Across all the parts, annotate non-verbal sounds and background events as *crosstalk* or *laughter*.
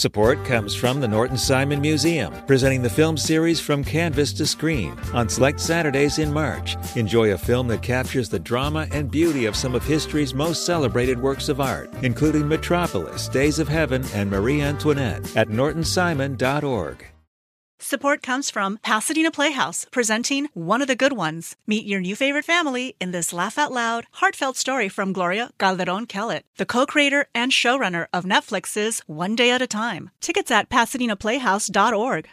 Support comes from the Norton Simon Museum, presenting the film series From Canvas to Screen on select Saturdays in March. Enjoy a film that captures the drama and beauty of some of history's most celebrated works of art, including Metropolis, Days of Heaven, and Marie Antoinette at nortonsimon.org. Support comes from Pasadena Playhouse, presenting One of the Good Ones. Meet your new favorite family in this laugh out loud, heartfelt story from Gloria Calderon Kellett, the co creator and showrunner of Netflix's One Day at a Time. Tickets at PasadenaPlayhouse.org.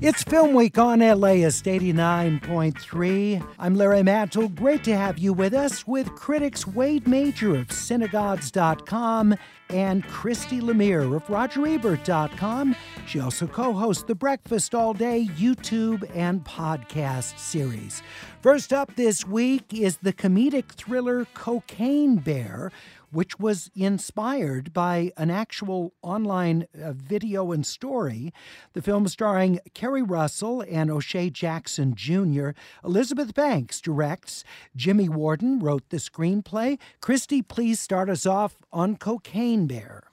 It's Film Week on LAist 89.3. I'm Larry Mantle. Great to have you with us with critics Wade Major of Cinemagogue.com and Christy Lemire of RogerEbert.com. She also co hosts the Breakfast All Day YouTube and podcast series. First up this week is the comedic thriller Cocaine Bear which was inspired by an actual online uh, video and story. The film starring Keri Russell and O'Shea Jackson Jr. Elizabeth Banks directs. Jimmy Warden wrote the screenplay. Christy, please start us off on Cocaine Bear.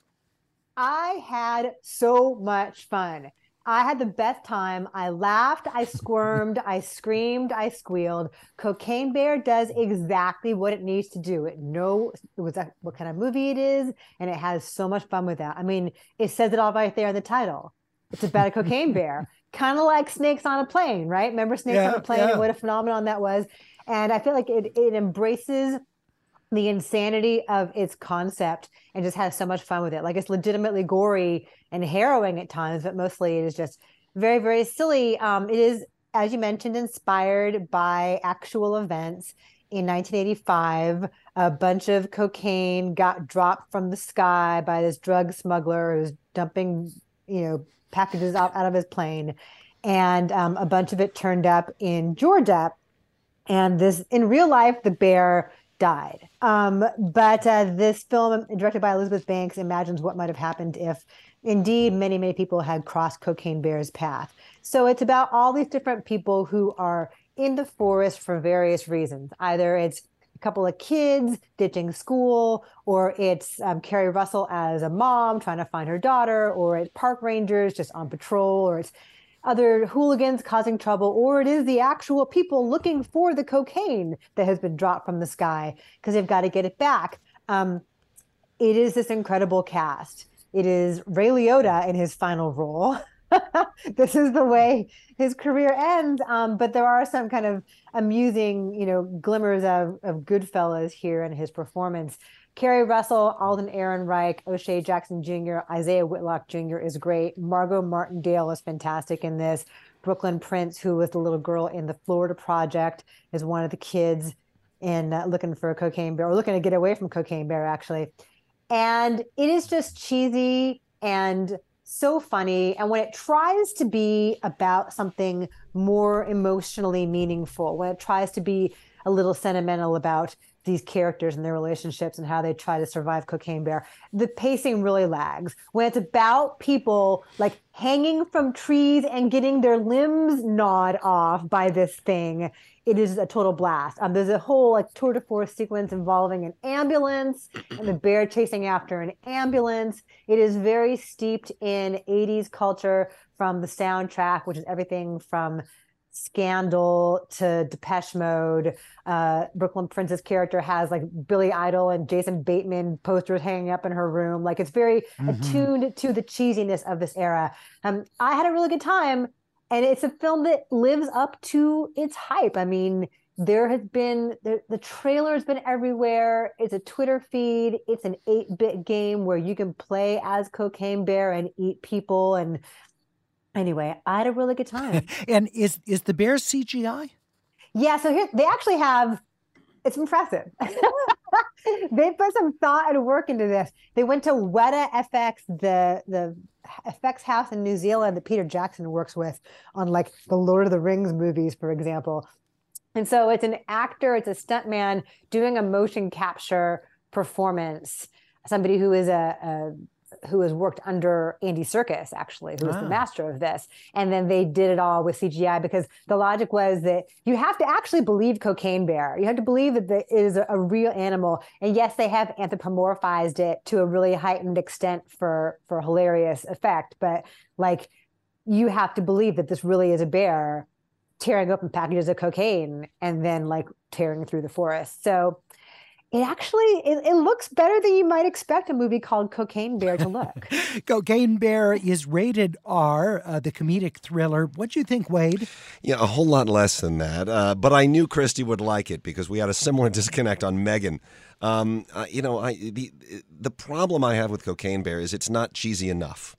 I had so much fun. I had the best time. I laughed, I squirmed, I screamed, I squealed. Cocaine Bear does exactly what it needs to do. It knows what kind of movie it is, and it has so much fun with that. I mean, it says it all right there in the title. It's about a cocaine bear, kind of like Snakes on a Plane, right? Remember Snakes yeah, on a Plane yeah. what a phenomenon that was? And I feel like it, it embraces the insanity of its concept and just has so much fun with it. Like it's legitimately gory and harrowing at times, but mostly it is just very, very silly. Um, it is, as you mentioned, inspired by actual events. In 1985, a bunch of cocaine got dropped from the sky by this drug smuggler who was dumping, you know, packages out, out of his plane. And um, a bunch of it turned up in Georgia. And this, in real life, the bear died. Um, but uh, this film, directed by Elizabeth Banks, imagines what might have happened if indeed many, many people had crossed Cocaine Bear's path. So it's about all these different people who are in the forest for various reasons. Either it's a couple of kids ditching school, or it's um, Keri Russell as a mom trying to find her daughter, or it's park rangers just on patrol, or it's other hooligans causing trouble, or it is the actual people looking for the cocaine that has been dropped from the sky because they've got to get it back. Um, it is this incredible cast. It is Ray Liotta in his final role. *laughs* this is the way his career ends. Um, but there are some kind of amusing, you know, glimmers of, of Goodfellas here in his performance. Keri Russell, Alden Ehrenreich, O'Shea Jackson Jr., Isaiah Whitlock Jr. is great. Margo Martindale is fantastic in this. Brooklyn Prince, who was the little girl in the Florida Project, is one of the kids in uh, looking for a cocaine bear, or looking to get away from cocaine bear, actually. And it is just cheesy and so funny. And when it tries to be about something more emotionally meaningful, when it tries to be a little sentimental about these characters and their relationships and how they try to survive cocaine bear the pacing really lags. When it's about people like hanging from trees and getting their limbs gnawed off by this thing it is a total blast. Um, there's a whole like tour de force sequence involving an ambulance and the bear chasing after an ambulance. It is very steeped in 80s culture from the soundtrack which is everything from Scandal to Depeche Mode. Uh, Brooklyn Prince's character has like Billy Idol and Jason Bateman posters hanging up in her room. Like it's very mm-hmm. attuned to the cheesiness of this era. Um, I had a really good time, and it's a film that lives up to its hype. I mean, there has been the, the trailer has been everywhere. It's a Twitter feed. It's an 8-bit game where you can play as Cocaine Bear and eat people and anyway, I had a really good time. *laughs* and is is the bear CGI? Yeah, so here they actually have it's impressive. *laughs* they put some thought and work into this. They went to Weta FX, the the FX house in New Zealand that Peter Jackson works with on like the Lord of the Rings movies, for example. And so it's an actor, it's a stuntman doing a motion capture performance, somebody who is a, a who has worked under Andy Serkis, actually, who was Ah. the master of this. And then they did it all with CGI because the logic was that you have to actually believe Cocaine Bear. You have to believe that it is a, a real animal. And yes, they have anthropomorphized it to a really heightened extent for for hilarious effect. But like, you have to believe that this really is a bear tearing open packages of cocaine and then like tearing through the forest. So it actually it, it looks better than you might expect a movie called Cocaine Bear to look. *laughs* Cocaine Bear is rated R, uh, the comedic thriller. What do you think, Wade? Yeah, a whole lot less than that. Uh, but I knew Christy would like it because we had a similar *laughs* disconnect on Megan. Um, uh, you know, I the the problem I have with Cocaine Bear is it's not cheesy enough.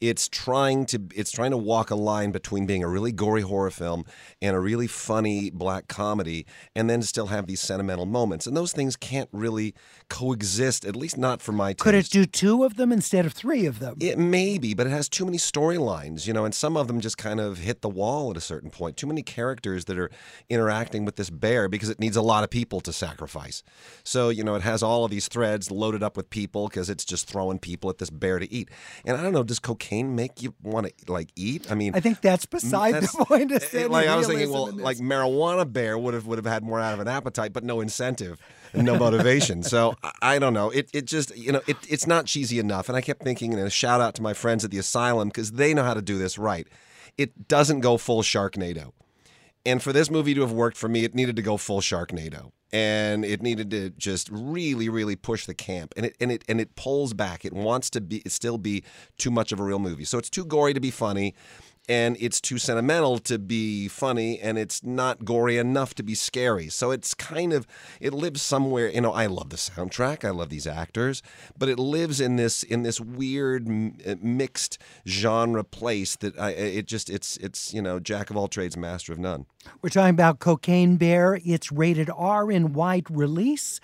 It's trying to it's trying to walk a line between being a really gory horror film and a really funny black comedy, and then still have these sentimental moments. And those things can't really coexist, at least not for my taste. Could it do two of them instead of three of them? It may be, but it has too many storylines, you know, and some of them just kind of hit the wall at a certain point. Too many characters that are interacting with this bear because it needs a lot of people to sacrifice. So, you know, it has all of these threads loaded up with people because it's just throwing people at this bear to eat. And I don't know, does cocaine make you want to like eat? I mean, I think that's beside that's- the *laughs* point. Eh, eh, Is it- like I was thinking, well, like marijuana bear would have would have had more out of an appetite, but no incentive and no motivation. so *laughs* I, I don't know. It it just you know it it's not cheesy enough. And I kept thinking, and a shout out to my friends at the asylum because they know how to do this right. It doesn't go full Sharknado. And for this movie to have worked for me, it needed to go full Sharknado. And it needed to just really, really push the camp. And it and it and it pulls back. It wants to be still be too much of a real movie. So it's too gory to be funny. And it's too sentimental to be funny, and it's not gory enough to be scary. So it's kind of it lives somewhere. You know, I love the soundtrack, I love these actors, but it lives in this in this weird uh, mixed genre place that I it just it's it's you know jack of all trades, master of none. We're talking about Cocaine Bear. It's rated R in wide release.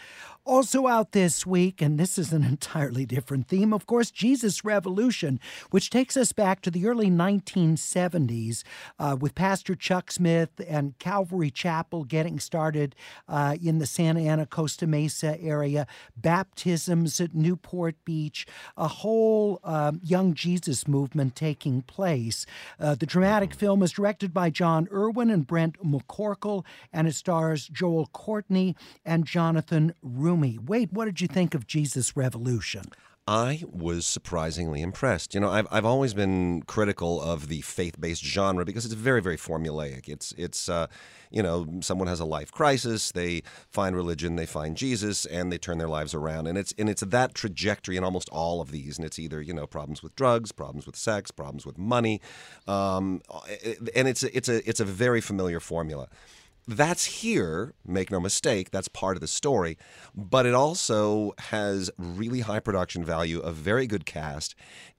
Also out this week, and this is an *laughs* entirely different theme, of course, Jesus Revolution, which takes us back to the early 1970s uh, with Pastor Chuck Smith and Calvary Chapel getting started uh, in the Santa Ana, Costa Mesa area, baptisms at Newport Beach, a whole um, young Jesus movement taking place. Uh, the dramatic film is directed by Jon Erwin and Brent McCorkle, and it stars Joel Courtney and Jonathan Roumie. Wade, what did you think of Jesus Revolution? I was surprisingly impressed. You know, I've, I've always been critical of the faith-based genre because it's very, very formulaic. It's it's uh, you know, someone has a life crisis, they find religion, they find Jesus, and they turn their lives around. And it's and it's that trajectory in almost all of these. And it's either you know problems with drugs, problems with sex, problems with money, um, and it's a, it's a it's a very familiar formula that's here, make no mistake, that's part of the story, but it also has really high production value, a very good cast,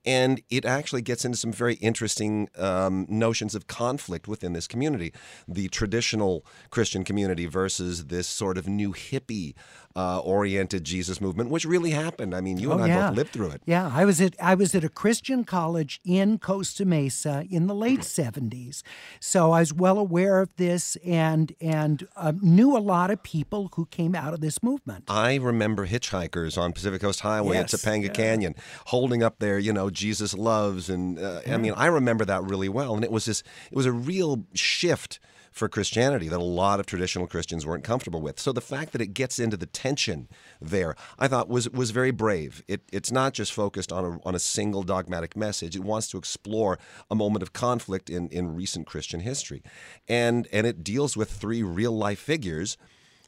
and it actually gets into some very interesting um, notions of conflict within this community. The traditional Christian community versus this sort of new hippie uh, oriented Jesus movement, which really happened. I mean, you and Oh, I both lived through it. Yeah, I was at I was at a Christian college in Costa Mesa in the late seventies, so I was well aware of this and and uh, knew a lot of people who came out of this movement. I remember hitchhikers on Pacific Coast Highway Yes, at Topanga yeah. Canyon holding up their, you know, Jesus loves. And uh, I mean, I remember that really well. And it was this, it was a real shift for Christianity that a lot of traditional Christians weren't comfortable with. So the fact that it gets into the tension there, I thought was was very brave. It, it's not just focused on a, on a single dogmatic message. It wants to explore a moment of conflict in, in recent Christian history. And and it deals with three real life figures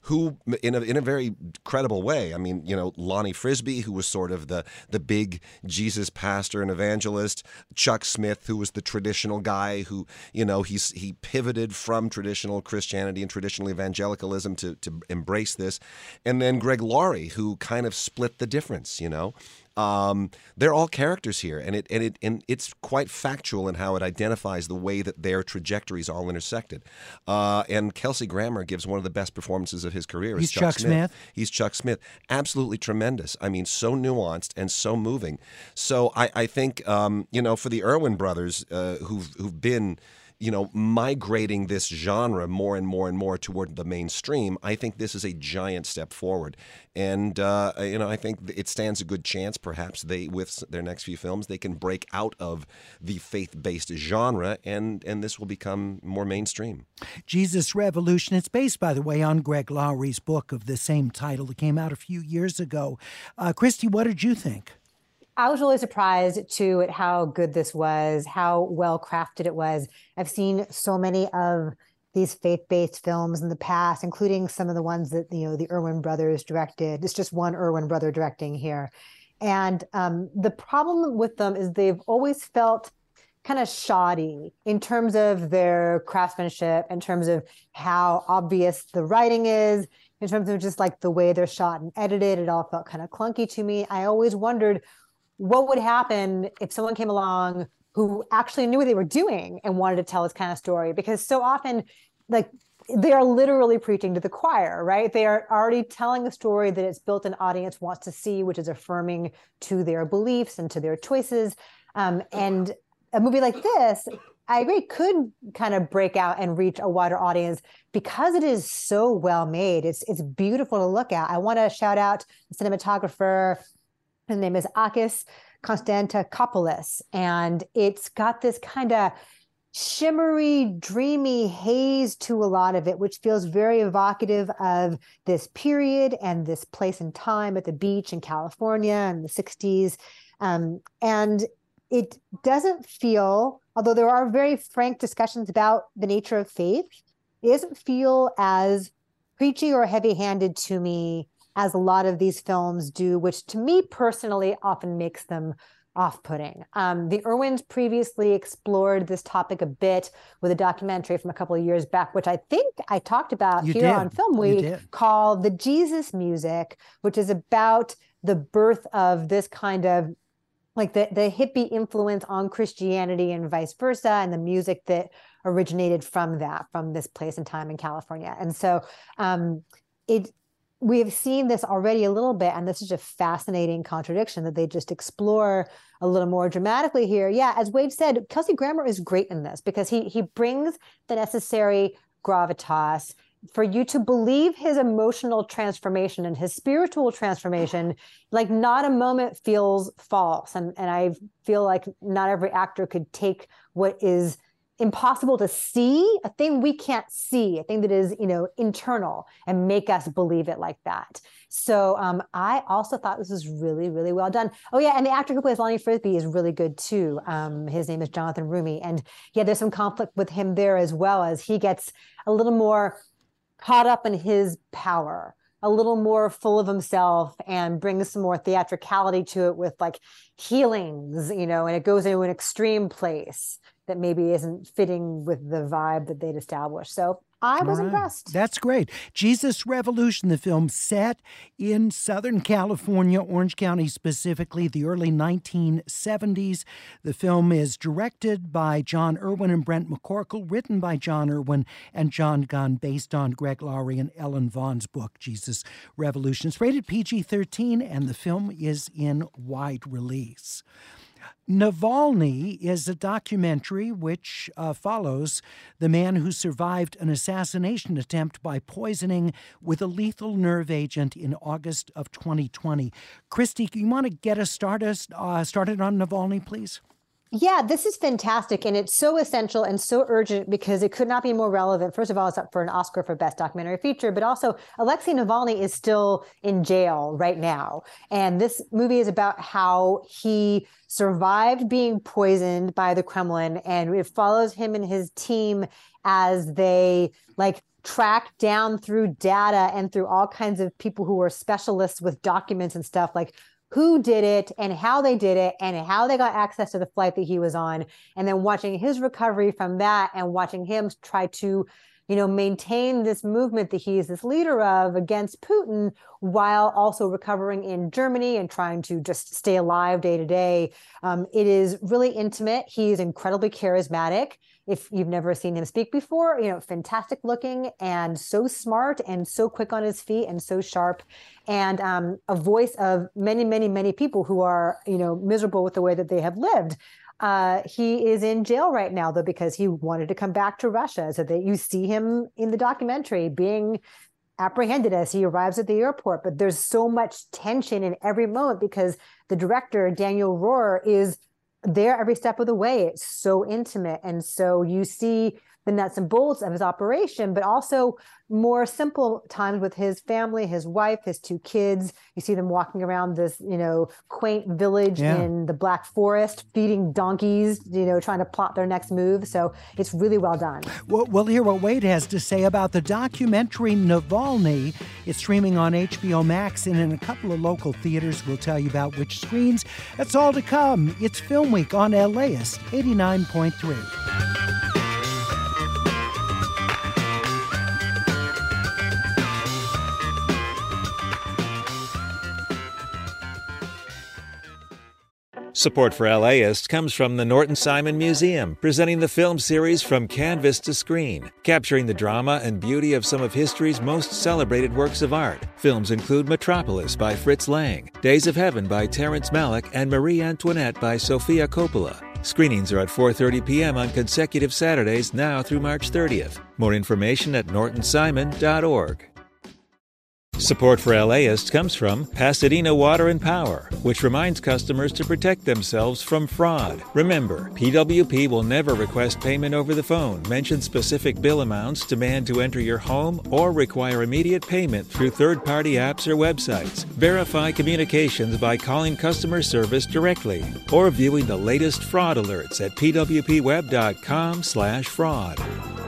who in a, in a very credible way. I mean, you know, Lonnie Frisbee, who was sort of the the big Jesus pastor and evangelist, Chuck Smith, who was the traditional guy who, you know, he's he pivoted from traditional Christianity and traditional evangelicalism to to embrace this, and then Greg Laurie, who kind of split the difference, you know. Um, they're all characters here, and it and it and it's quite factual in how it identifies the way that their trajectories all intersected. Uh, and Kelsey Grammer gives one of the best performances of his career. as He's Chuck Smith? He's Chuck Smith. Absolutely tremendous. I mean, so nuanced and so moving. So I, I think um, you know for the Erwin brothers uh, who've who've been you know, migrating this genre more and more and more toward the mainstream, I think this is a giant step forward. And uh, you know, I think it stands a good chance. Perhaps they, with their next few films, they can break out of the faith-based genre, and and this will become more mainstream. Jesus Revolution. It's based, by the way, on Greg Laurie's book of the same title that came out a few years ago. Uh, Christy, what did you think? I was really surprised too at how good this was, how well crafted it was. I've seen so many of these faith-based films in the past, including some of the ones that you know the Erwin brothers directed. It's just one Erwin brother directing here, and um, the problem with them is they've always felt kind of shoddy in terms of their craftsmanship, in terms of how obvious the writing is, in terms of just like the way they're shot and edited. It all felt kind of clunky to me. I always wondered what would happen if someone came along who actually knew what they were doing and wanted to tell this kind of story because so often like they are literally preaching to the choir right they are already telling a story that its built-in audience wants to see which is affirming to their beliefs and to their choices um, and a movie like this I agree, could kind of break out and reach a wider audience because it is so well made. It's it's beautiful to look at. I want to shout out the cinematographer his name is Akis Konstantakopoulos, and it's got this kind of shimmery, dreamy haze to a lot of it, which feels very evocative of this period and this place and time at the beach in California in the 60s. Um, and it doesn't feel, although there are very frank discussions about the nature of faith, it doesn't feel as preachy or heavy handed to me as a lot of these films do, which to me personally often makes them off-putting. Um, the Erwins previously explored this topic a bit with a documentary from a couple of years back, which I think I talked about you here did. on Film Week, called "The Jesus Music," which is about the birth of this kind of like the the hippie influence on Christianity and vice versa, and the music that originated from that, from this place and time in California. And so um, it we have seen this already a little bit, and this is a fascinating contradiction that they just explore a little more dramatically here. Yeah, as Wade said, Kelsey Grammer is great in this because he he brings the necessary gravitas for you to believe his emotional transformation and his spiritual transformation like not a moment feels false and and i feel like not every actor could take what is impossible to see, a thing we can't see, a thing that is, you know, internal and make us believe it like that. So um, I also thought this was really, really well done. Oh yeah, and the actor who plays Lonnie Frisbee is really good too. Um, his name is Jonathan Roumie, and yeah, there's some conflict with him there as well as he gets a little more caught up in his power a little more full of himself and brings some more theatricality to it with like healings, you know, and it goes into an extreme place that maybe isn't fitting with the vibe that they'd established. So I was right. impressed. That's great. Jesus Revolution, the film set in Southern California, Orange County specifically, the early 1970s. The film is directed by Jon Erwin and Brent McCorkle, written by Jon Erwin and Jon Gunn, based on Greg Laurie and Ellen Vaughn's book, Jesus Revolution. It's rated PG 13, and the film is in wide release. Navalny is a documentary which uh, follows the man who survived an assassination attempt by poisoning with a lethal nerve agent in August of 2020. Christy, you want to get us started, uh, started on Navalny, please? Yeah, this is fantastic. And it's so essential and so urgent because it could not be more relevant. First of all, it's up for an Oscar for Best Documentary Feature, but also Alexei Navalny is still in jail right now. And this movie is about how he survived being poisoned by the Kremlin. And it follows him and his team as they like track down through data and through all kinds of people who are specialists with documents and stuff like who did it and how they did it and how they got access to the flight that he was on. And then watching his recovery from that and watching him try to you know maintain this movement that he is this leader of against putin while also recovering in germany and trying to just stay alive day to day. Um, it is really intimate. He's incredibly charismatic if you've never seen him speak before, you know, fantastic looking and so smart and so quick on his feet and so sharp, and um, a voice of many, many, many people who are, you know, miserable with the way that they have lived. Uh, he is in jail right now, though, because he wanted to come back to Russia. So that you see him in the documentary being apprehended as he arrives at the airport. But there's so much tension in every moment because the director, Daniel Roher, is there every step of the way. It's so intimate. And so you see the nuts and bolts of his operation, but also more simple times with his family, his wife, his two kids. You see them walking around this, you know, quaint village yeah. in the Black Forest, feeding donkeys, you know, trying to plot their next move. So it's really well done. Well, we'll hear what Wade has to say about the documentary Navalny. It's streaming on HBO Max and in a couple of local theaters. We'll tell you about which screens. That's all to come. It's Film Week on LAist 89.3. Support for LAist comes from the Norton Simon Museum, presenting the film series From Canvas to Screen, capturing the drama and beauty of some of history's most celebrated works of art. Films include Metropolis by Fritz Lang, Days of Heaven by Terrence Malick, and Marie Antoinette by Sofia Coppola. Screenings are at 4:30 p.m. on consecutive Saturdays now through March 30th. More information at nortonsimon.org. Support for LAists comes from Pasadena Water and Power, which reminds customers to protect themselves from fraud. Remember, PWP will never request payment over the phone, mention specific bill amounts, demand to enter your home, or require immediate payment through third party apps or websites. Verify communications by calling customer service directly or viewing the latest fraud alerts at pwpweb.com/fraud.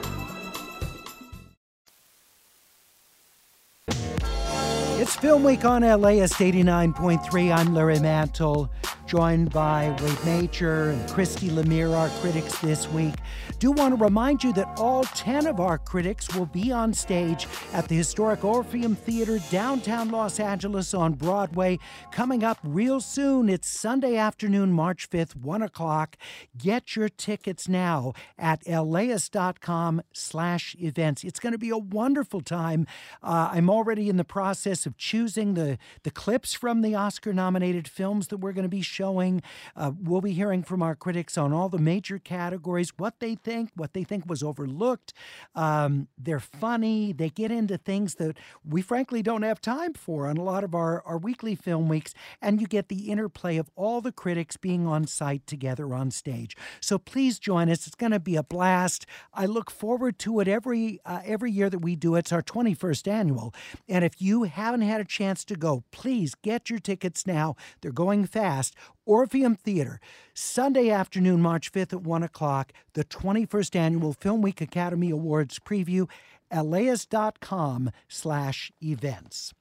It's Film Week on LAist 89.3. I'm Larry Mantle, joined by Wade Major and Christy Lemire, our critics this week. Do want to remind you that all 10 of our critics will be on stage at the historic Orpheum Theater, downtown Los Angeles on Broadway, coming up real soon. It's Sunday afternoon, March 5th, 1 o'clock. Get your tickets now at laist.com slash events. It's going to be a wonderful time. Uh, I'm already in the process of of choosing the, the clips from the Oscar nominated films that we're going to be showing. Uh, we'll be hearing from our critics on all the major categories, what they think, what they think was overlooked. Um, they're funny. They get into things that we frankly don't have time for on a lot of our, our weekly film weeks. And you get the interplay of all the critics being on site together on stage. So please join us. It's going to be a blast. I look forward to it every uh, every year that we do it. It's our 21st annual. And if you haven't had a chance to go, please get your tickets now. They're going fast. Orpheum Theater, Sunday afternoon, March 5th at 1 o'clock, the 21st Annual Film Week Academy Awards preview, laist.com slash events.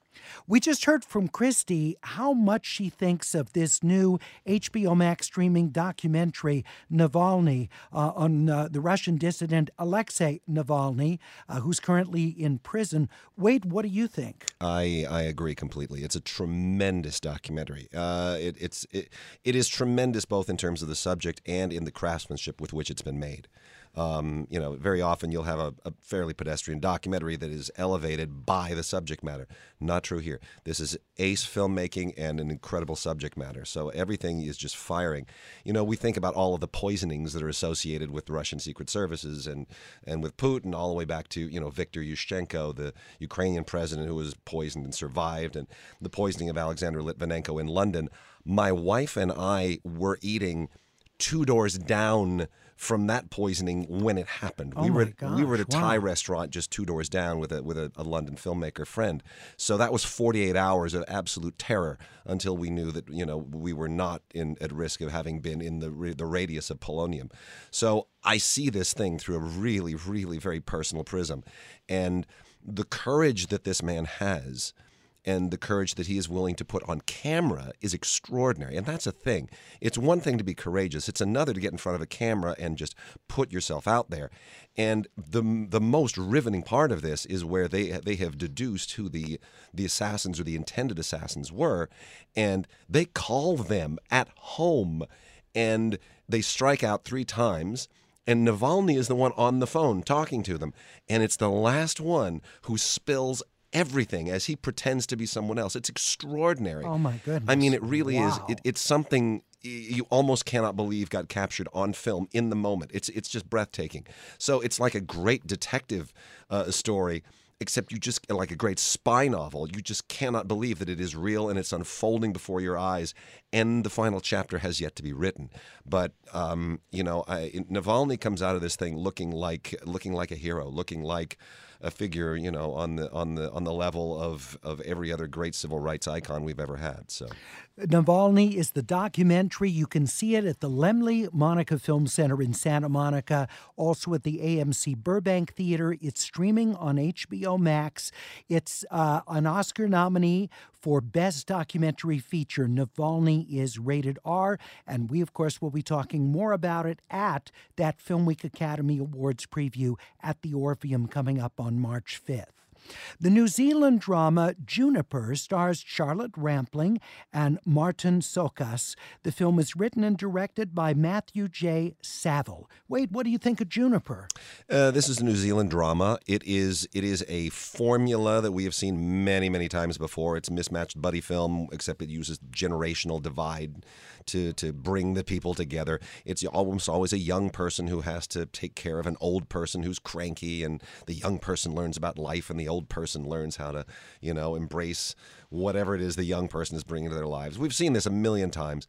We just heard from Christy how much she thinks of this new HBO Max streaming documentary, Navalny, uh, on uh, the Russian dissident Alexei Navalny, uh, who's currently in prison. Wade, what do you think? I, I agree completely. It's a tremendous documentary. Uh, it, it's, it, it is tremendous both in terms of the subject and in the craftsmanship with which it's been made. Um, you know, very often you'll have a, a, fairly pedestrian documentary that is elevated by the subject matter. Not true here. This is ace filmmaking and an incredible subject matter. So everything is just firing. You know, we think about all of the poisonings that are associated with Russian secret services and and with Putin, all the way back to you know Viktor Yushchenko, the Ukrainian president who was poisoned and survived, and the poisoning of Alexander Litvinenko in London. My wife and I were eating two doors down from that poisoning when it happened. Oh we were gosh, we were at a Thai wow. restaurant just two doors down with a with a, a, London filmmaker friend. So that was 48 hours of absolute terror until we knew that you know we were not in at risk of having been in the the radius of polonium. So I see this thing through a really really very personal prism, and the courage that this man has and the courage that he is willing to put on camera is extraordinary. And that's a thing. It's one thing to be courageous, it's another to get in front of a camera and just put yourself out there. And the the most riveting part of this is where they they have deduced who the the assassins or the intended assassins were, and they call them at home, and they strike out three times. And Navalny is the one on the phone talking to them. And it's the last one who spills everything as he pretends to be someone else. It's extraordinary. Oh my goodness! I mean, it really wow. is. It, it's something you almost cannot believe got captured on film in the moment. It's it's just breathtaking. So it's like a great detective uh, story except you just like a great spy novel you just cannot believe that it is real and it's unfolding before your eyes and the final chapter has yet to be written but um, you know I, navalny comes out of this thing looking like looking like a hero looking like a figure, you know, on the on the on the level of of every other great civil rights icon we've ever had. So, Navalny is the documentary. You can see it at the Laemmle Monica Film Center in Santa Monica, also at the AMC Burbank Theater. It's streaming on HBO Max. It's uh, an Oscar nominee for Best Documentary Feature. Navalny is rated R, and we, of course, will be talking more about it at that Film Week Academy Awards preview at the Orpheum coming up on March 5th. The New Zealand drama Juniper stars Charlotte Rampling and Martin Csokas. The film is written and directed by Matthew J. Saville. Wade, what do you think of Juniper? Uh, this is a New Zealand drama. It is it is a formula that we have seen many many times before. It's a mismatched buddy film, except it uses generational divide to to bring the people together. It's almost always a young person who has to take care of an old person who's cranky, and the young person learns about life, and the old person learns how to, you know, embrace whatever it is the young person is bringing to their lives. We've seen this a million times,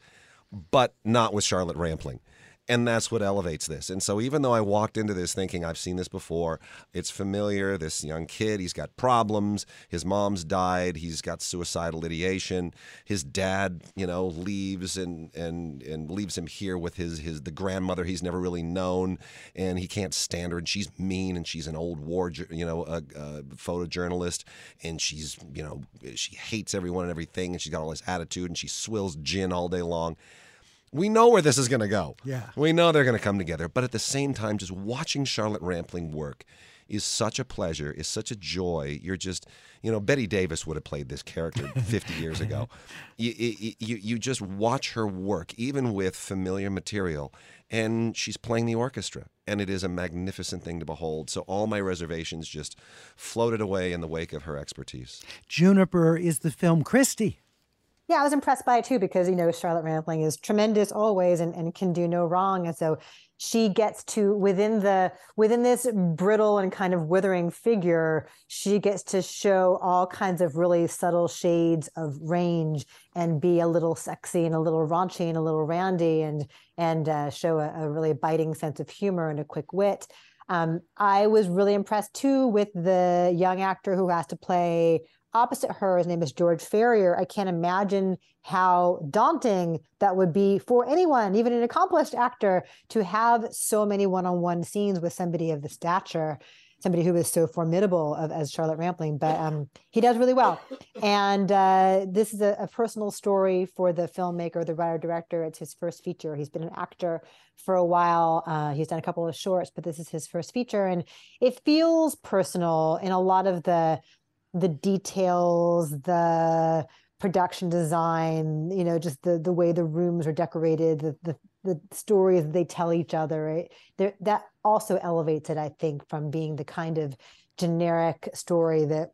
but not with Charlotte Rampling. And that's what elevates this. And so, even though I walked into this thinking I've seen this before, it's familiar. This young kid, he's got problems. His mom's died. He's got suicidal ideation. His dad, you know, leaves and and and leaves him here with his his the grandmother he's never really known, and he can't stand her. And she's mean, and she's an old war, you know, a, a photojournalist, and she's you know she hates everyone and everything, and she's got all this attitude, and she swills gin all day long we know where this is going to go. Yeah. We know they're going to come together. But at the same time, just watching Charlotte Rampling work is such a pleasure, is such a joy. You're just, you know, Bette Davis would have played this character *laughs* 50 years ago. You, you, you just watch her work, even with familiar material, and she's playing the orchestra. And it is a magnificent thing to behold. So all my reservations just floated away in the wake of her expertise. Juniper is the film Christy. Yeah, I was impressed by it too because you know Charlotte Rampling is tremendous always and, and can do no wrong, and so she gets to within the within this brittle and kind of withering figure, she gets to show all kinds of really subtle shades of range and be a little sexy and a little raunchy and a little randy and and uh, show a, a really biting sense of humor and a quick wit. Um, I was really impressed too with the young actor who has to play opposite her, his name is George Ferrier. I can't imagine how daunting that would be for anyone, even an accomplished actor, to have so many one-on-one scenes with somebody of the stature, somebody who is so formidable of, as Charlotte Rampling. But um, he does really well. And uh, this is a, a, personal story for the filmmaker, the writer director. It's his first feature. He's been an actor for a while. Uh, he's done a couple of shorts, but this is his first feature, and it feels personal in a lot of the the details, the production design, you know, just the the way the rooms are decorated, the the, the stories they tell each other. Right? There, that also elevates it, I think, from being the kind of generic story that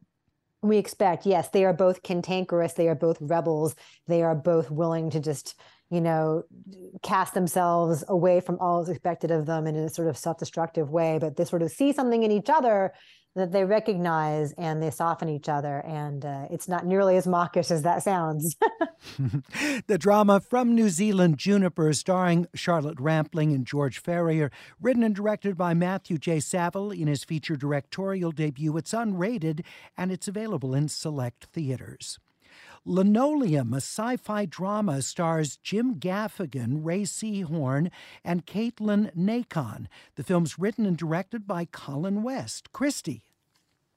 we expect. Yes, they are both cantankerous. They are both rebels. They are both willing to just you know, cast themselves away from all that's expected of them in a sort of self-destructive way, but they sort of see something in each other that they recognize and they soften each other. And uh, it's not nearly as mawkish as that sounds. *laughs* the drama from New Zealand, Juniper, starring Charlotte Rampling and George Ferrier, written and directed by Matthew J. Saville in his feature directorial debut. It's unrated and it's available in select theaters. Linoleum, a sci fi drama, stars Jim Gaffigan, Rhea Seehorn, and Katelyn Nacon. The film's written and directed by Colin West. Christy.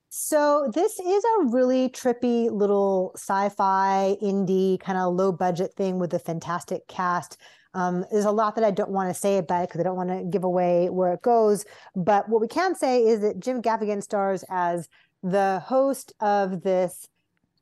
So this is a really trippy little sci-fi indie kind of low budget thing with a fantastic cast. Um, there's a lot that I don't want to say about it because I don't want to give away where it goes. But what we can say is that Jim Gaffigan stars as the host of this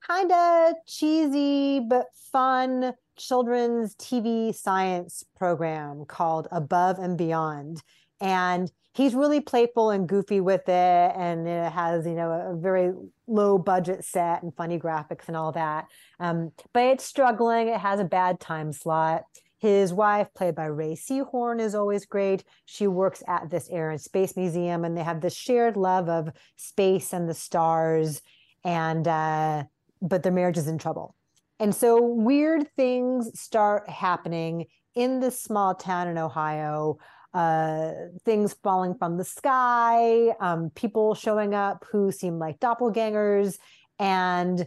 kind of cheesy but fun children's TV science program called Above and Beyond. And he's really playful and goofy with it and it has you know a very low budget set and funny graphics and all that um, but it's struggling it has a bad time slot His wife, played by Rhea Seehorn, is always great. She works at this Air and Space Museum, and they have this shared love of space and the stars. And uh, but their marriage is in trouble, and so weird things start happening in this small town in Ohio. Uh, things falling from the sky, um, people showing up who seem like doppelgangers, and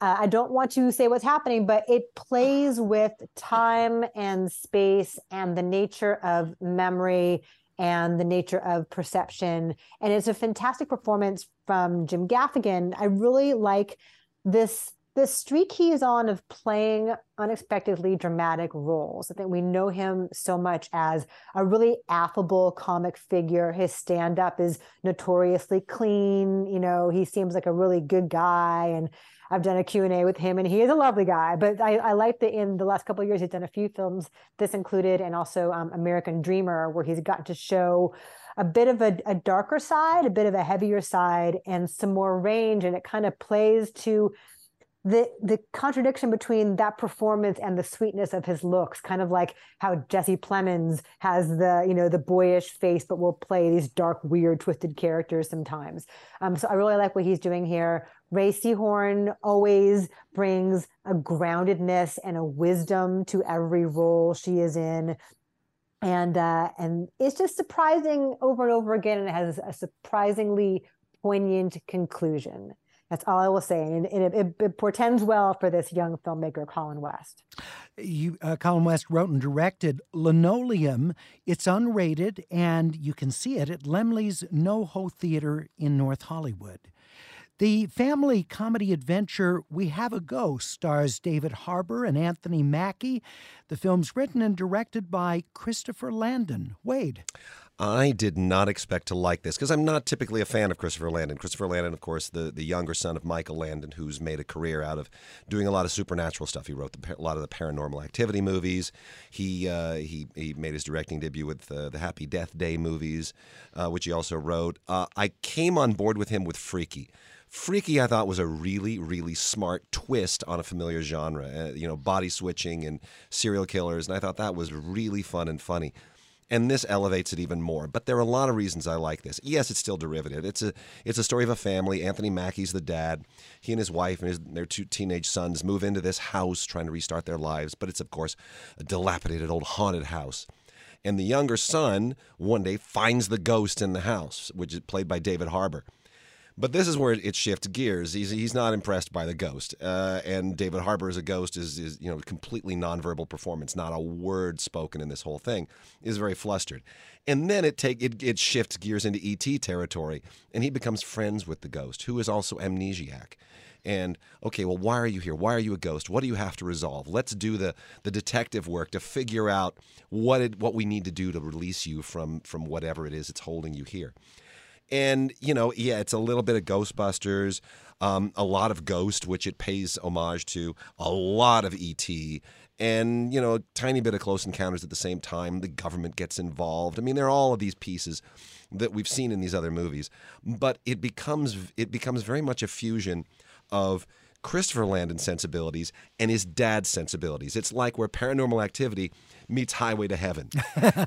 uh, I don't want to say what's happening, but it plays with time and space and the nature of memory and the nature of perception. And it's a fantastic performance from Jim Gaffigan. I really like this the streak he is on of playing unexpectedly dramatic roles. I think we know him so much as a really affable comic figure. His stand up is notoriously clean. You know, he seems like a really good guy. And I've done a Q&A with him and he is a lovely guy. But I, I like that in the last couple of years, he's done a few films, this included, and also um, American Dreamer, where he's gotten to show a bit of a, a darker side, a bit of a heavier side, and some more range. And it kind of plays to the the contradiction between that performance and the sweetness of his looks kind of like how jesse plemons has the you know the boyish face but will play these dark weird twisted characters sometimes um, so i really like what he's doing here Rhea Seehorn always brings a groundedness and a wisdom to every role she is in. And uh, and it's just surprising over and over again, and it has a surprisingly poignant conclusion. That's all I will say, and, it, it, it, portends well for this young filmmaker, Colin West. You, uh, Colin West wrote and directed Linoleum. It's unrated, and you can see it at Laemmle's NoHo Theater in North Hollywood. The family comedy adventure We Have a Ghost stars David Harbour and Anthony Mackie. The film's written and directed by Christopher Landon. Wade. I did not expect to like this because I'm not typically a fan of Christopher Landon. Christopher Landon, of course, the, the younger son of Michael Landon, who's made a career out of doing a lot of supernatural stuff. He wrote the, a lot of the Paranormal Activity movies. He uh, he he made his directing debut with uh, the Happy Death Day movies, uh, which he also wrote. Uh, I came on board with him with Freaky. Freaky, I thought, was a really, really smart twist on a familiar genre. Uh, you know, body switching and serial killers, and I thought that was really fun and funny. And this elevates it even more. But there are a lot of reasons I like this. Yes, it's still derivative. It's a it's a story of a family. Anthony Mackie's the dad. He and his wife and his, their two teenage sons move into this house trying to restart their lives. But it's of course a dilapidated old haunted house. And the younger son one day finds the ghost in the house, which is played by David Harbour. But this is where it shifts gears. He's he's not impressed by the ghost, uh, and David Harbour as a ghost is is you know completely nonverbal performance, not a word spoken in this whole thing. Is very flustered, and then it take it it shifts gears into ET territory, and he becomes friends with the ghost, who is also amnesiac. And okay, well, why are you here? Why are you a ghost? What do you have to resolve? Let's do the the detective work to figure out what it what we need to do to release you from from whatever it is that's holding you here. And, you know, yeah, it's a little bit of Ghostbusters, um, a lot of Ghost, which it pays homage to, a lot of E.T., and, you know, a tiny bit of Close Encounters at the same time. The government gets involved. I mean, there are all of these pieces that we've seen in these other movies, but it becomes it becomes very much a fusion of Christopher Landon sensibilities and his dad's sensibilities. It's like where paranormal activity meets Highway to Heaven. *laughs*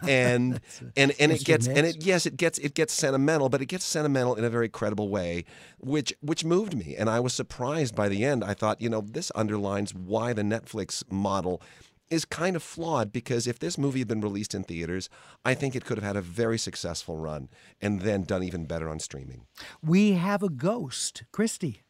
And and and it gets and it yes, it gets it gets sentimental, but it gets sentimental in a very credible way, which which moved me. And I was surprised by the end. I thought, you know, this underlines why the Netflix model is kind of flawed because if this movie had been released in theaters, I think it could have had a very successful run and then done even better on streaming. We have a ghost, Christy.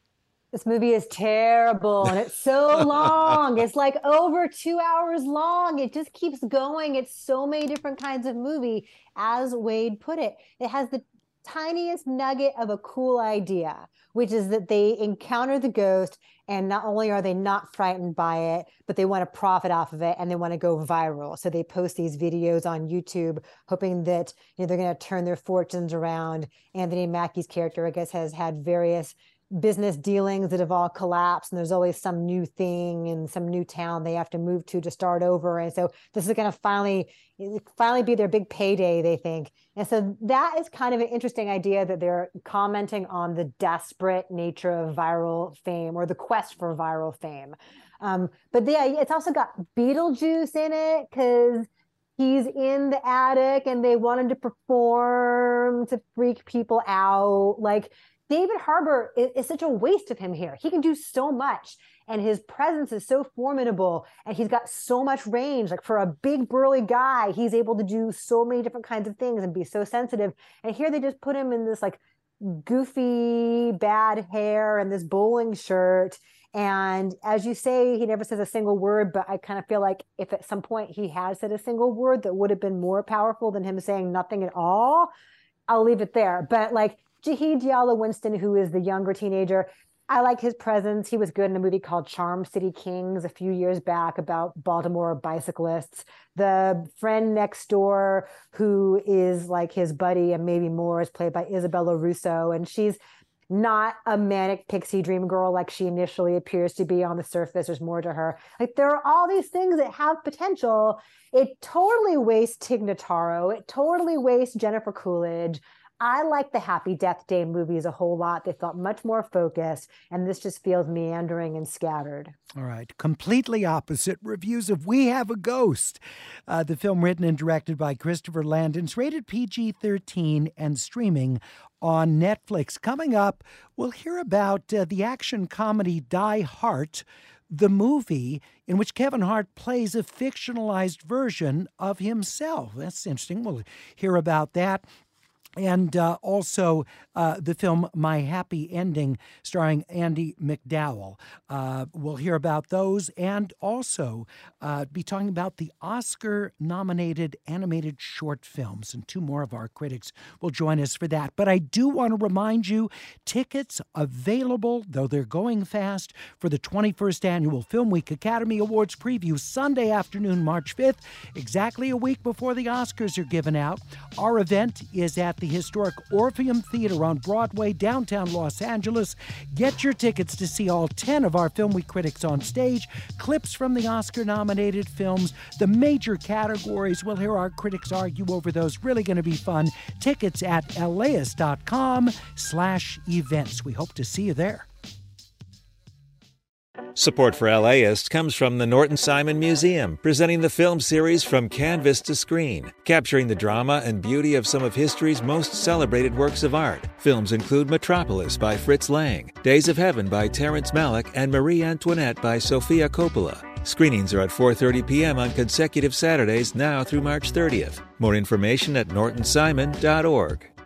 This movie is terrible and it's so *laughs* long. it's like over two hours long. It just keeps going. It's so many different kinds of movie, as Wade put it. It has the tiniest nugget of a cool idea, which is that they encounter the ghost and not only are they not frightened by it, but they want to profit off of it and they want to go viral. So they post these videos on YouTube, hoping that you know they're going to turn their fortunes around. Anthony Mackie's character, I guess, has had various business dealings that have all collapsed and there's always some new thing in some new town they have to move to to start over. And so this is going to finally finally be their big payday they think. And so that is kind of an interesting idea that they're commenting on the desperate nature of viral fame or the quest for viral fame. Um, but yeah, it's also got Beetlejuice in it because he's in the attic and they want him to perform to freak people out. Like David Harbour is, is, such a waste of him here. He can do so much, and his presence is so formidable, and he's got so much range. Like for a big burly guy, he's able to do so many different kinds of things and be so sensitive. And here they just put him in this like goofy bad hair and this bowling shirt. And as you say, he never says a single word, but I kind of feel like if at some point he has said a single word that would have been more powerful than him saying nothing at all, I'll leave it there. But like Jahi Di'Allo Winston, who is the younger teenager, I like his presence. He was good in a movie called Charm City Kings a few years back about Baltimore bicyclists. The friend next door, who is like his buddy and maybe more, is played by Isabella Russo. And she's not a manic pixie dream girl like she initially appears to be on the surface. There's more to her. Like there are all these things that have potential. It totally wastes Tig Notaro. It totally wastes Jennifer Coolidge. I like the Happy Death Day movies a whole lot. They felt much more focused, and this just feels meandering and scattered. All right. Completely opposite reviews of We Have a Ghost, uh, the film written and directed by Christopher Landon, rated PG 13 and streaming on Netflix. Coming up, we'll hear about uh, the action comedy Die Hart the movie in which Kevin Hart plays a fictionalized version of himself. That's interesting. We'll hear about that and uh, also uh, the film My Happy Ending, starring Andie MacDowell. Uh, we'll hear about those and also uh, be talking about the Oscar nominated animated short films. And two more of our critics will join us for that. But I do want to remind you tickets available, though they're going fast, for the 21st Annual Film Week Academy Awards preview Sunday afternoon, March 5th, exactly a week before the Oscars are given out. Our event is at the historic Orpheum Theater on Broadway, downtown Los Angeles. Get your tickets to see all 10 of our Film Week critics on stage, clips from the Oscar nominated films, the major categories. We'll hear our critics argue over those. Really going to be fun. Tickets at laist.com slash events. We hope to see you there. Support for LAist comes from the Norton Simon Museum, presenting the film series From Canvas to Screen, capturing the drama and beauty of some of history's most celebrated works of art. Films include Metropolis by Fritz Lang, Days of Heaven by Terrence Malick, and Marie Antoinette by Sofia Coppola. Screenings are at 4:30 p.m. on consecutive Saturdays now through March 30th. More information at nortonsimon.org.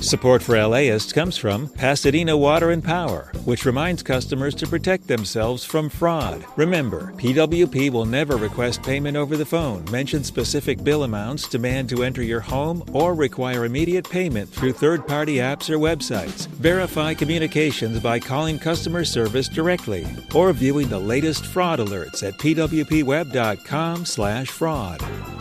Support for LAist comes from Pasadena Water and Power, which reminds customers to protect themselves from fraud. Remember, PWP will never request payment over the phone, mention specific bill amounts, demand to enter your home, or require immediate payment through third-party apps or websites. Verify communications by calling customer service directly or viewing the latest fraud alerts at pwpweb.com/fraud.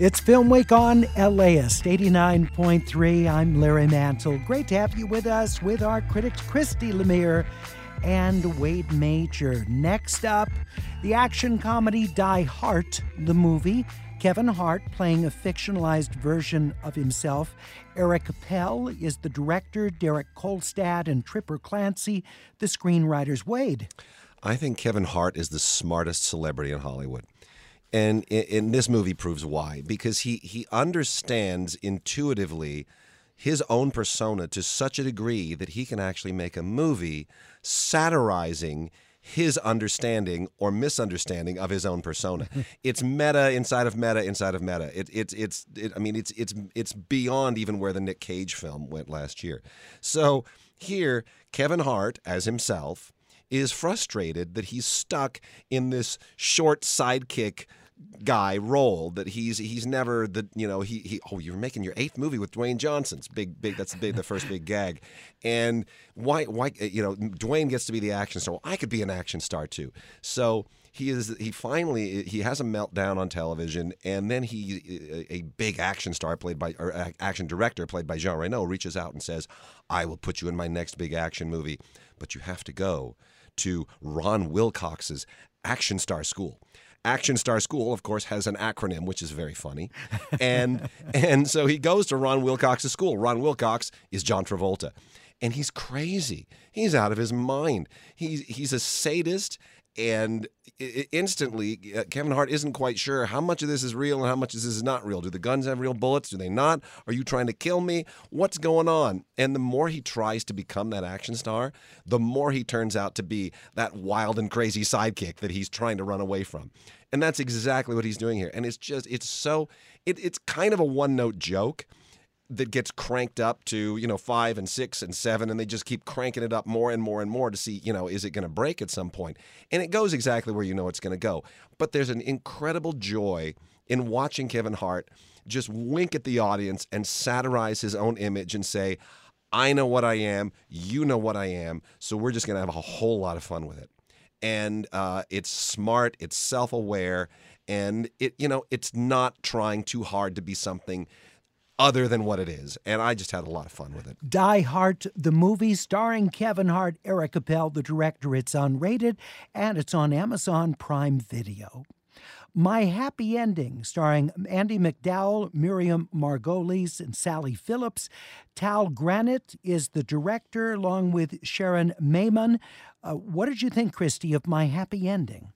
It's Film Week on LAist 89.3. I'm Larry Mantle. Great to have you with us with our critics Christy Lemire and Wade Major. Next up, the action comedy Die Hart, the movie. Kevin Hart playing a fictionalized version of himself. Eric Appel is the director, Derek Kolstad and Tripper Clancy, the screenwriters. Wade. I think Kevin Hart is the smartest celebrity in Hollywood. And in, this movie proves why because he he understands intuitively his own persona to such a degree that he can actually make a movie satirizing his understanding or misunderstanding of his own persona. *laughs* it's meta inside of meta inside of meta. It, it, it's it, I mean it's it's it's beyond even where the Nick Cage film went last year. So here Kevin Hart as himself is frustrated that he's stuck in this short sidekick guy role that he's he's never the you know he he oh you're making your eighth movie with Dwayne Johnson's big big that's the big the first big gag. And why why you know Dwayne gets to be the action star. Well, I could be an action star too. So he is he finally he has a meltdown on television and then he a big action star played by or action director played by Jean Reno reaches out and says I will put you in my next big action movie. But you have to go to Ron Wilcox's action star school Action Star School, of course, has an acronym, which is very funny. And *laughs* and so he goes to Ron Wilcox's school. Ron Wilcox is John Travolta. And he's crazy. He's out of his mind. He's he's a sadist and instantly uh, Kevin Hart isn't quite sure how much of this is real and how much of this is not real. Do the guns have real bullets? Do they not? Are you trying to kill me? What's going on? And the more he tries to become that action star, the more he turns out to be that wild and crazy sidekick that he's trying to run away from. And that's exactly what he's doing here. And it's just it's so it, it's kind of a one-note joke that gets cranked up to you know five and six and seven and they just keep cranking it up more and more and more to see you know is it going to break at some point? And it goes exactly where you know it's going to go. But there's an incredible joy in watching kevin hart just wink at the audience and satirize his own image and say i know what i am you know what i am so we're just going to have a whole lot of fun with it. And uh, it's smart it's self-aware and it you know it's not trying too hard to be something other than what it is. And I just had a lot of fun with it. Die Hart, the movie starring Kevin Hart, Eric Appel, the director. It's unrated and it's on Amazon Prime Video. My Happy Ending, starring Andie MacDowell, Miriam Margolyes, and Sally Phillips. Tal Granit is the director, along with Sharon Maimon. Uh, what did you think, Christy, of My Happy Ending?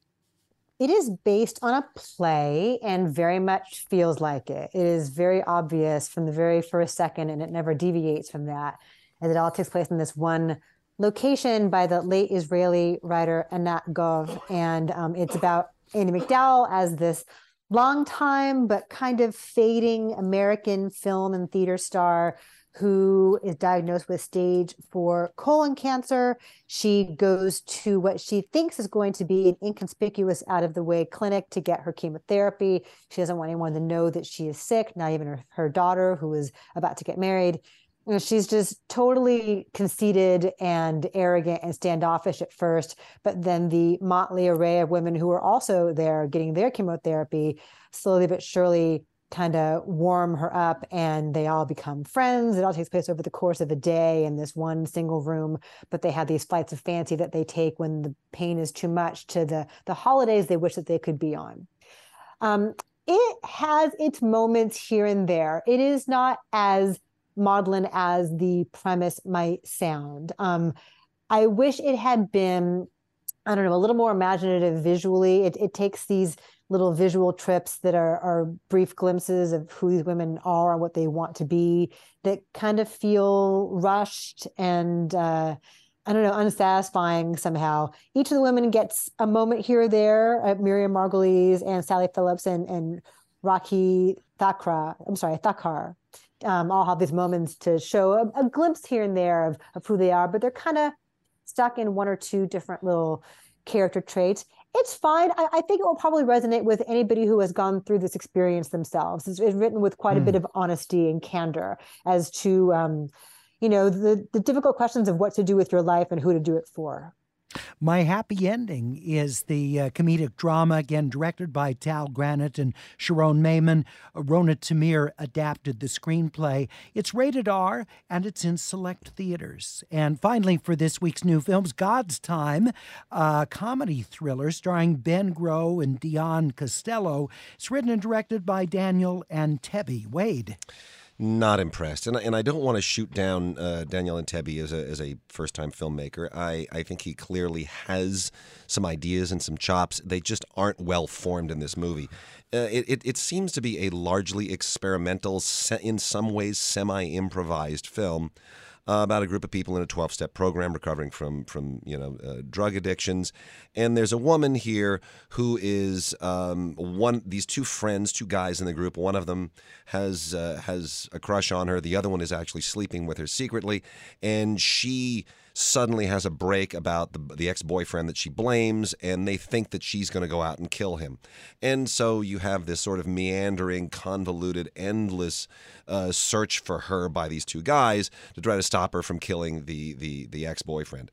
It is based on a play and very much feels like it. It is very obvious from the very first second, and it never deviates from that, as it all takes place in this one location by the late Israeli writer Anat Gov. And um, it's about Andie MacDowell as this long time but kind of fading American film and theater star who is diagnosed with stage four colon cancer. She goes to what she thinks is going to be an inconspicuous, out of the way clinic to get her chemotherapy. She doesn't want anyone to know that she is sick, not even her, her daughter, who is about to get married. You know, she's just totally conceited and arrogant and standoffish at first, but then the motley array of women who are also there getting their chemotherapy slowly but surely kind of warm her up and they all become friends. It all takes place over the course of a day in this one single room, but they have these flights of fancy that they take when the pain is too much to the the holidays they wish that they could be on. Um, it has its moments here and there. It is not as maudlin as the premise might sound. Um, I wish it had been, I don't know, a little more imaginative visually. It, it takes these little visual trips that are, are brief glimpses of who these women are and what they want to be that kind of feel rushed and uh, I don't know, unsatisfying somehow. Each of the women gets a moment here or there. Uh, Miriam Margolyes and Sally Phillips and, and Rakhi Thakra, I'm sorry, Thakkar, um, all have these moments to show a, a glimpse here and there of, of who they are, but they're kind of stuck in one or two different little character traits it's fine. I, I, think it will probably resonate with anybody who has gone through this experience themselves. It's, it's written with quite mm. a bit hmm. of honesty and candor as to, um, you know, the the difficult questions of what to do with your life and who to do it for. My Happy Ending is the uh, comedic drama, again directed by Tal Granit and Sharon Maimon. Rona Tamir adapted the screenplay. It's rated R and it's in select theaters. And finally, for this week's new films, God's Time, a comedy thriller starring Ben Groh and Dion Costelloe. It's written and directed by Daniel Antebi. Wade not impressed, and and I don't want to shoot down uh, Daniel Antebi as a as a first time filmmaker. I I think he clearly has some ideas and some chops. They just aren't well formed in this movie. Uh, it, it, it seems to be a largely experimental, in some ways semi improvised film uh, about a group of people in a 12 step program recovering from, from you know, uh, drug addictions. And there's a woman here who is um, one, these two friends, two guys in the group. One of them has, uh, has a crush on her, the other one is actually sleeping with her secretly. And she suddenly has a break about the, the ex boyfriend that she blames, and they think that she's going to go out and kill him. And so you have this sort of meandering, convoluted, endless uh, search for her by these two guys to try to stop her from killing the, the, the ex boyfriend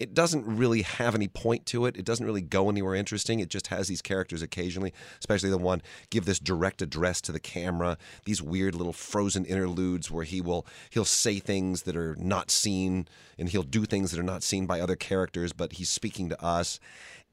it doesn't really have any point to it. It doesn't really go anywhere interesting. It just has these characters occasionally, especially the one give this direct address to the camera, these weird little frozen interludes where he will he'll say things that are not seen and he'll do things that are not seen by other characters, but he's speaking to us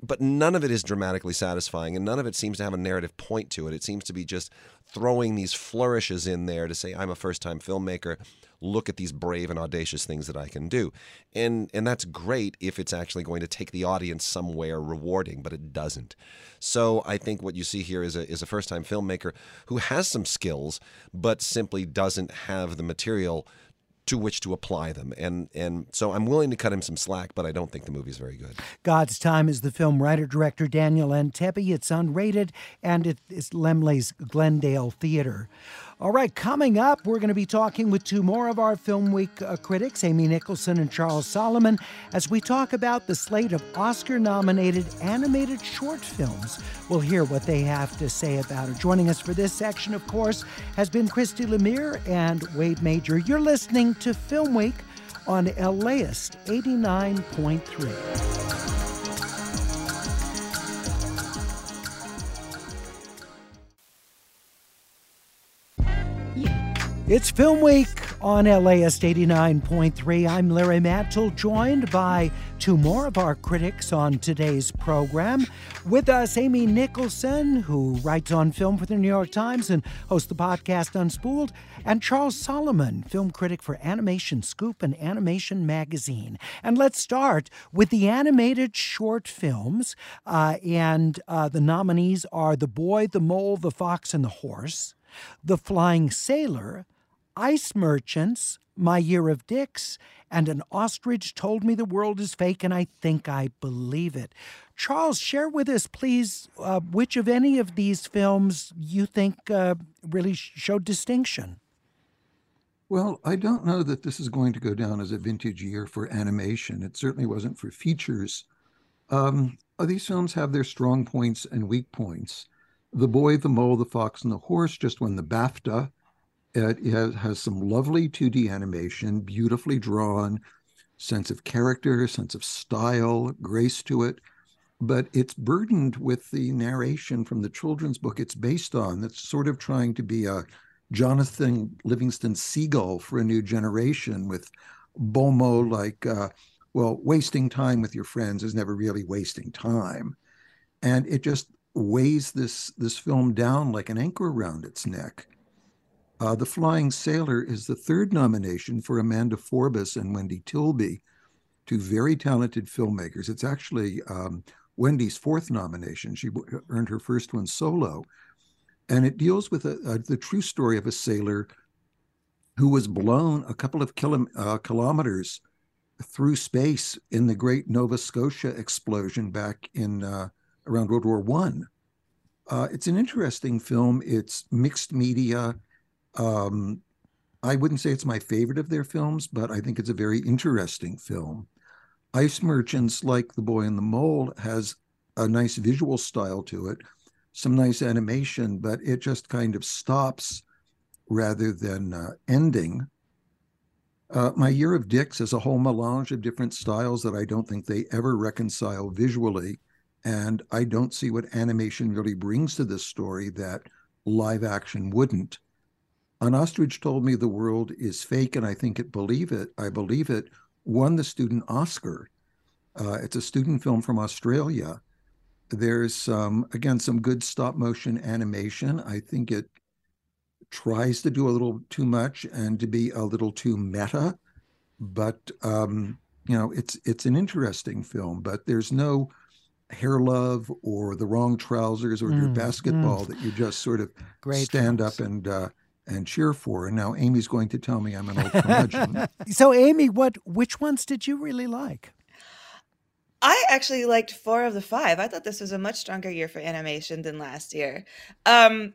but none of it is dramatically satisfying and none of it seems to have a narrative point to it. It seems to be just throwing these flourishes in there to say, I'm a first time filmmaker. Look at these brave and audacious things that I can do. And and that's great if it's actually going to take the audience somewhere rewarding, but it doesn't. So I think what you see here is a is a first time filmmaker who has some skills, but simply doesn't have the material to which to apply them. And and so I'm willing to cut him some slack, but I don't think the movie is very good. God's Time is the film writer director Daniel Antebi. It's unrated and it is Laemmle's Glendale Theater. All right, coming up, we're going to be talking with two more of our Film Week uh, critics, Amy Nicholson and Charles Solomon, as we talk about the slate of Oscar nominated animated short films. We'll hear what they have to say about it. Joining us for this section, of course, has been Christy Lemire and Wade Major. You're listening to Film Week on LAist 89.3. It's Film Week on LAist 89.3. I'm Larry Mantle, joined by two more of our critics on today's program. With us, Amy Nicholson, who writes on film for the New York Times and hosts the podcast Unspooled, and Charles Solomon, film critic for Animation Scoop and Animation Magazine. And let's start with the animated short films. Uh, and uh, the nominees are The Boy, the Mole, the Fox, and the Horse. The Flying Sailor, ice merchants, my year of dicks, and an ostrich told me the world is fake, and I think I believe it. Charles, share with us, please, uh, which of any of these films you think uh, really showed distinction. Well, I don't know that this is going to go down as a vintage year for animation. It certainly wasn't for features. Um, these films have their strong points and weak points. The Boy, the Mole, the Fox, and the Horse just won the BAFTA it has, some lovely 2D animation, beautifully drawn, sense of character, sense of style, grace to it. But it's burdened with the narration from the children's book it's based on, that's sort of trying to be a Jonathan Livingston Seagull for a new generation with Bomo like, uh, well, wasting time with your friends is never really wasting time. And it just weighs this this film down like an anchor around its neck. Uh, the Flying Sailor is the third nomination for Amanda Forbes and Wendy Tilby, two very talented filmmakers. It's actually um, Wendy's fourth nomination. She earned her first one solo. And it deals with a, a, the true story of a sailor who was blown a couple of kilo, uh, kilometers through space in the Great Nova Scotia explosion back in uh, around World War One. Uh, it's an interesting film. It's mixed media. Um, I wouldn't say it's my favorite of their films, but I think it's a very interesting film. Ice Merchants, like The Boy in the Mole, has a nice visual style to it, some nice animation, but it just kind of stops rather than uh, ending. Uh, My Year of Dicks is a whole melange of different styles that I don't think they ever reconcile visually. And I don't see what animation really brings to this story that live action wouldn't. An ostrich told me the world is fake, and I think it believe it. I believe it. Won the student Oscar. Uh, it's a student film from Australia. There's um, again some good stop motion animation. I think it tries to do a little too much and to be a little too meta, but um, you know it's it's an interesting film. But there's no hair love or the wrong trousers or mm, your basketball mm. that you just sort of Great stand films. up and uh, and cheer for. And now Amy's going to tell me I'm an old curmudgeon. *laughs* so, Amy, what which ones did you really like? I actually liked four of the five. I thought this was a much stronger year for animation than last year. Um,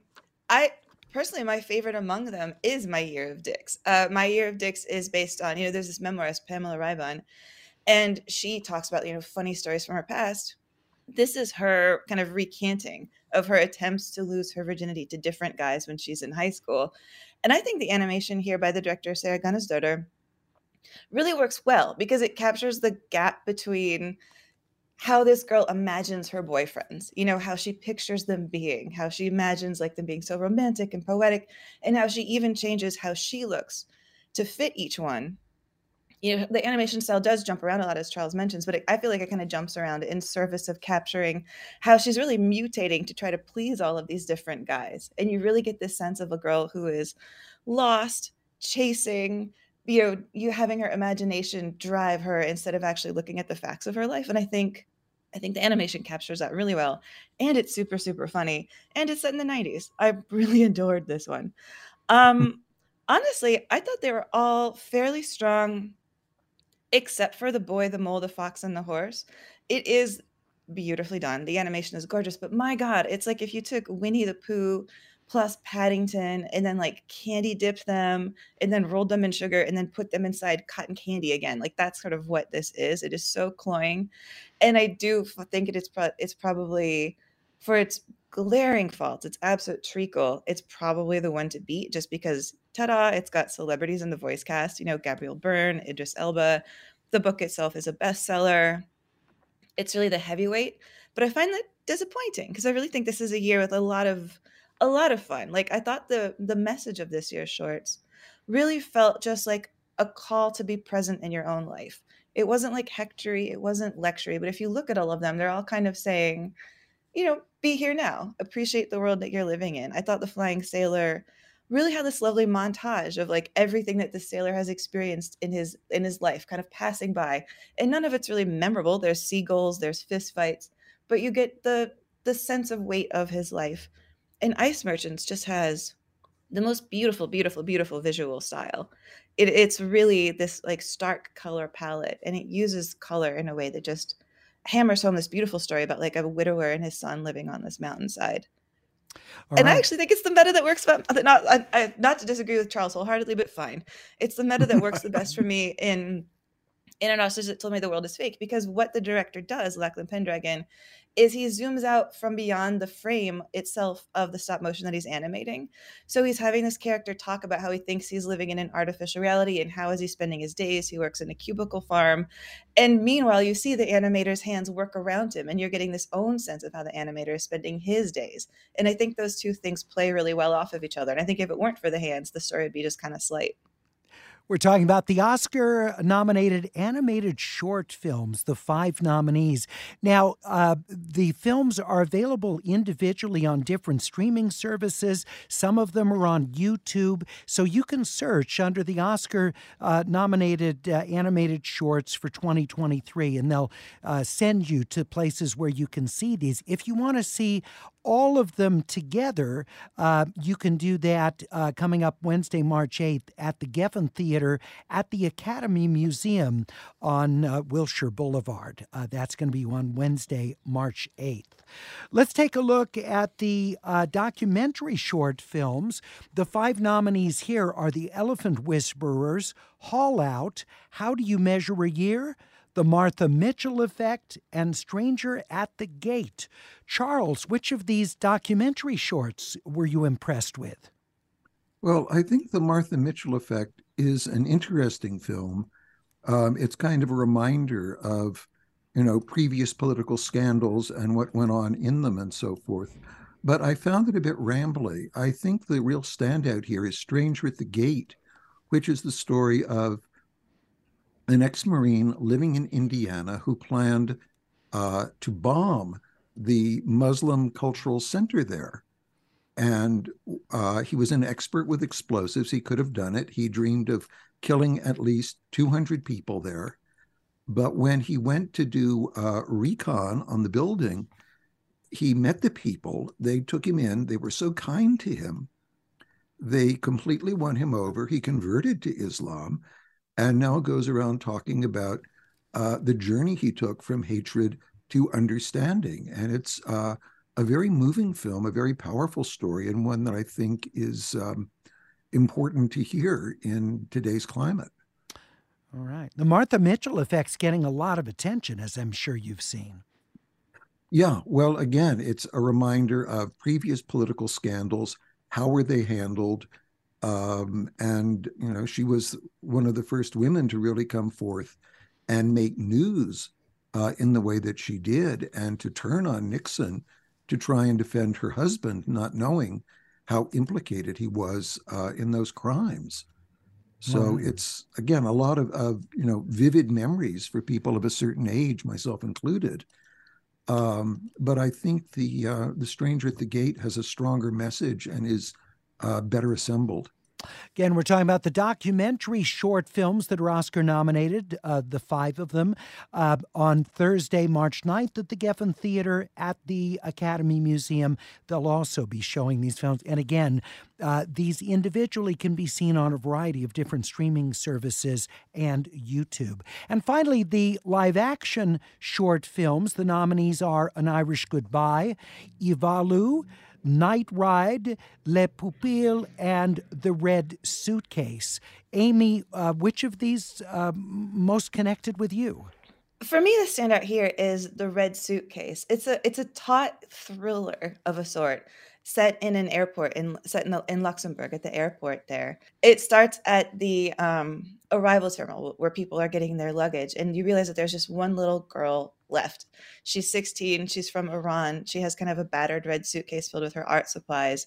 I personally, my favorite among them is My Year of Dicks. Uh, my Year of Dicks is based on, you know, there's this memoirist, Pamela Ribon, and she talks about, you know, funny stories from her past. This is her kind of recanting of her attempts to lose her virginity to different guys when she's in high school. And I think the animation here by the director, Sara Gunnarsdóttir, really works well because it captures the gap between how this girl imagines her boyfriends, you know, how she pictures them being, how she imagines like them being so romantic and poetic, and how she even changes how she looks to fit each one you know the animation style does jump around a lot as charles mentions but it, i feel like it kind of jumps around in service of capturing how she's really mutating to try to please all of these different guys. And you really get this sense of a girl who is lost chasing you know you having her imagination drive her instead of actually looking at the facts of her life. And i think i think the animation captures that really well. And it's super super funny. And it's set in the 90s i really *laughs* adored this one. Um honestly i thought they were all fairly strong except for the boy the mole the fox and the horse it is beautifully done the animation is gorgeous but my god it's like if you took winnie the pooh plus Paddington and then like candy dipped them and then rolled them in sugar and then put them inside cotton candy again. Like that's sort of what this is. It is so cloying. And I do think it is pro- it's probably for its glaring faults, its absolute treacle, it's probably the one to beat just because ta-da, it's got celebrities in the voice cast, you know, Gabriel Byrne, Idris Elba. The book itself is a bestseller. It's really the heavyweight, but I find that disappointing because I really think this is a year with a lot of a lot of fun. Like I thought the the message of this year's shorts really felt just like a call to be present in your own life. It wasn't like hectory, it wasn't lectury, but if you look at all of them, they're all kind of saying, you know, be here now, appreciate the world that you're living in. I thought the flying sailor really had this lovely montage of like everything that the sailor has experienced in his in his life kind of passing by and none of it's really memorable there's seagulls there's fist fights but you get the the sense of weight of his life and Ice Merchants just has the most beautiful, beautiful, beautiful visual style. It, it's really this like stark color palette, and it uses color in a way that just hammers home this beautiful story about like a widower and his son living on this mountainside. All and right. I actually think it's the meta that works. But not I, I, not to disagree with Charles wholeheartedly, but fine. It's the meta that works the best for *laughs* me in in an Ostrich that told me the world is fake because what the director does, Lachlan Pendragon, is he zooms out from beyond the frame itself of the stop motion that he's animating. So he's having this character talk about how he thinks he's living in an artificial reality and how is he spending his days. He works in a cubicle farm. And meanwhile, you see the animator's hands work around him and you're getting this own sense of how the animator is spending his days. And I think those two things play really well off of each other. And I think if it weren't for the hands, the story would be just kind of slight. We're talking about the Oscar nominated animated short films, the five nominees. Now, uh, the films are available individually on different streaming services. Some of them are on YouTube. So you can search under the Oscar uh, nominated uh, animated shorts for 2023, and they'll uh, send you to places where you can see these. If you want to see all of them together, uh, you can do that uh, coming up Wednesday, March 8th at the Geffen Theater at the Academy Museum on uh, Wilshire Boulevard. Uh, that's going to be on Wednesday, March 8th. Let's take a look at the uh, documentary short films. The five nominees here are The Elephant Whisperers, Haul Out, How Do You Measure a Year? The Martha Mitchell Effect, and Stranger at the Gate. Charles, which of these documentary shorts were you impressed with? Well, I think The Martha Mitchell Effect is an interesting film. Um, it's kind of a reminder of, you know, previous political scandals and what went on in them and so forth. But I found it a bit rambly. I think the real standout here is Stranger at the Gate, which is the story of an ex Marine living in Indiana who planned uh, to bomb the Muslim cultural center there. And uh, he was an expert with explosives. He could have done it. He dreamed of killing at least 200 people there. But when he went to do uh, recon on the building, he met the people. They took him in. They were so kind to him. They completely won him over. He converted to Islam and now goes around talking about uh, the journey he took from hatred to understanding. And it's uh, a very moving film, a very powerful story, and one that I think is um, important to hear in today's climate. All right. The Martha Mitchell effect's getting a lot of attention, as I'm sure you've seen. Yeah. Well, again, it's a reminder of previous political scandals. How were they handled? Um, and, you know, she was one of the first women to really come forth and make news uh, in the way that she did and to turn on Nixon to try and defend her husband, not knowing how implicated he was uh, in those crimes. So it's again a lot of, of you know vivid memories for people of a certain age, myself included. Um, but I think the uh, the Stranger at the Gate has a stronger message and is uh, better assembled. Again, we're talking about the documentary short films that are Oscar nominated, uh, the five of them, uh, on Thursday, March 9th at the Geffen Theater at the Academy Museum. They'll also be showing these films. And again, uh, these individually can be seen on a variety of different streaming services and YouTube. And finally, the live action short films. The nominees are An Irish Goodbye, Ivalu, Night Ride, Le Pupille, and The Red Suitcase. Amy, uh, which of these uh, most connected with you? For me, the standout here is the Red Suitcase. It's a it's a taut thriller of a sort set in an airport in set in, the, in Luxembourg at the airport there. It starts at the um, arrival terminal where people are getting their luggage and you realize that there's just one little girl left. She's 16, she's from Iran. She has kind of a battered red suitcase filled with her art supplies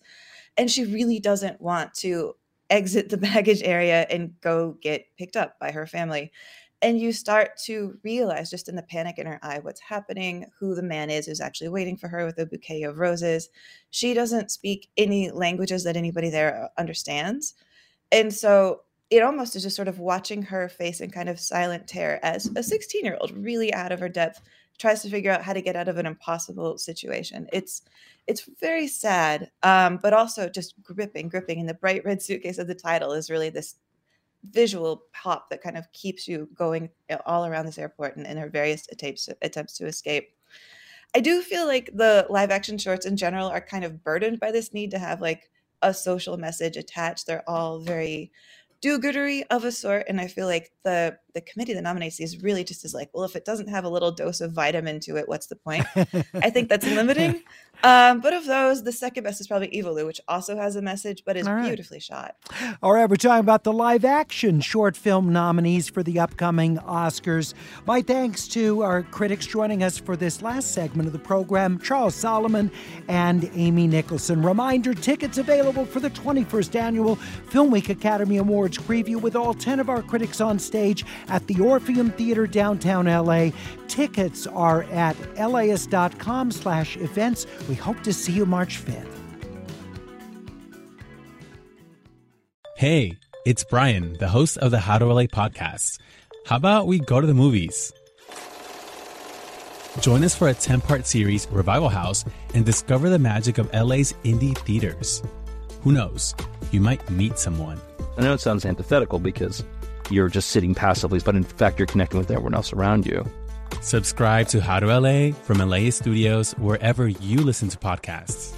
and she really doesn't want to exit the *laughs* baggage area and go get picked up by her family and you start to realize just in the panic in her eye what's happening who the man is who's actually waiting for her with a bouquet of roses she doesn't speak any languages that anybody there understands and so it almost is just sort of watching her face in kind of silent terror as a 16 year old really out of her depth tries to figure out how to get out of an impossible situation it's it's very sad um, but also just gripping gripping and the bright red suitcase of the title is really this visual pop that kind of keeps you going all around this airport and in her various attempts attempts to escape. I do feel like the live action shorts in general are kind of burdened by this need to have like a social message attached. They're all very do-goodery of a sort and i feel like the the committee that nominates these really just is like well if it doesn't have a little dose of vitamin to it what's the point? I think that's limiting. *laughs* Um, but of those the second best is probably Ivalu, which also has a message but is right. beautifully shot. All right we're talking about the live action short film nominees for the upcoming oscars. My thanks to our critics joining us for this last segment of the program charles solomon and amy nicholson. Reminder tickets available for the 21st annual film week academy Awards preview with all 10 of our critics on stage at the Orpheum Theater downtown LA. Tickets are at laist.com slash events. We hope to see you March 5th. Hey, it's Brian, the host of the How to LA podcast. How about we go to the movies? Join us for a 10 part series, Revival House, and discover the magic of LA's indie theaters. Who knows? You might meet someone. I know it sounds antithetical because you're just sitting passively, but in fact, you're connecting with everyone else around you. Subscribe to How to LA from LAist Studios wherever you listen to podcasts.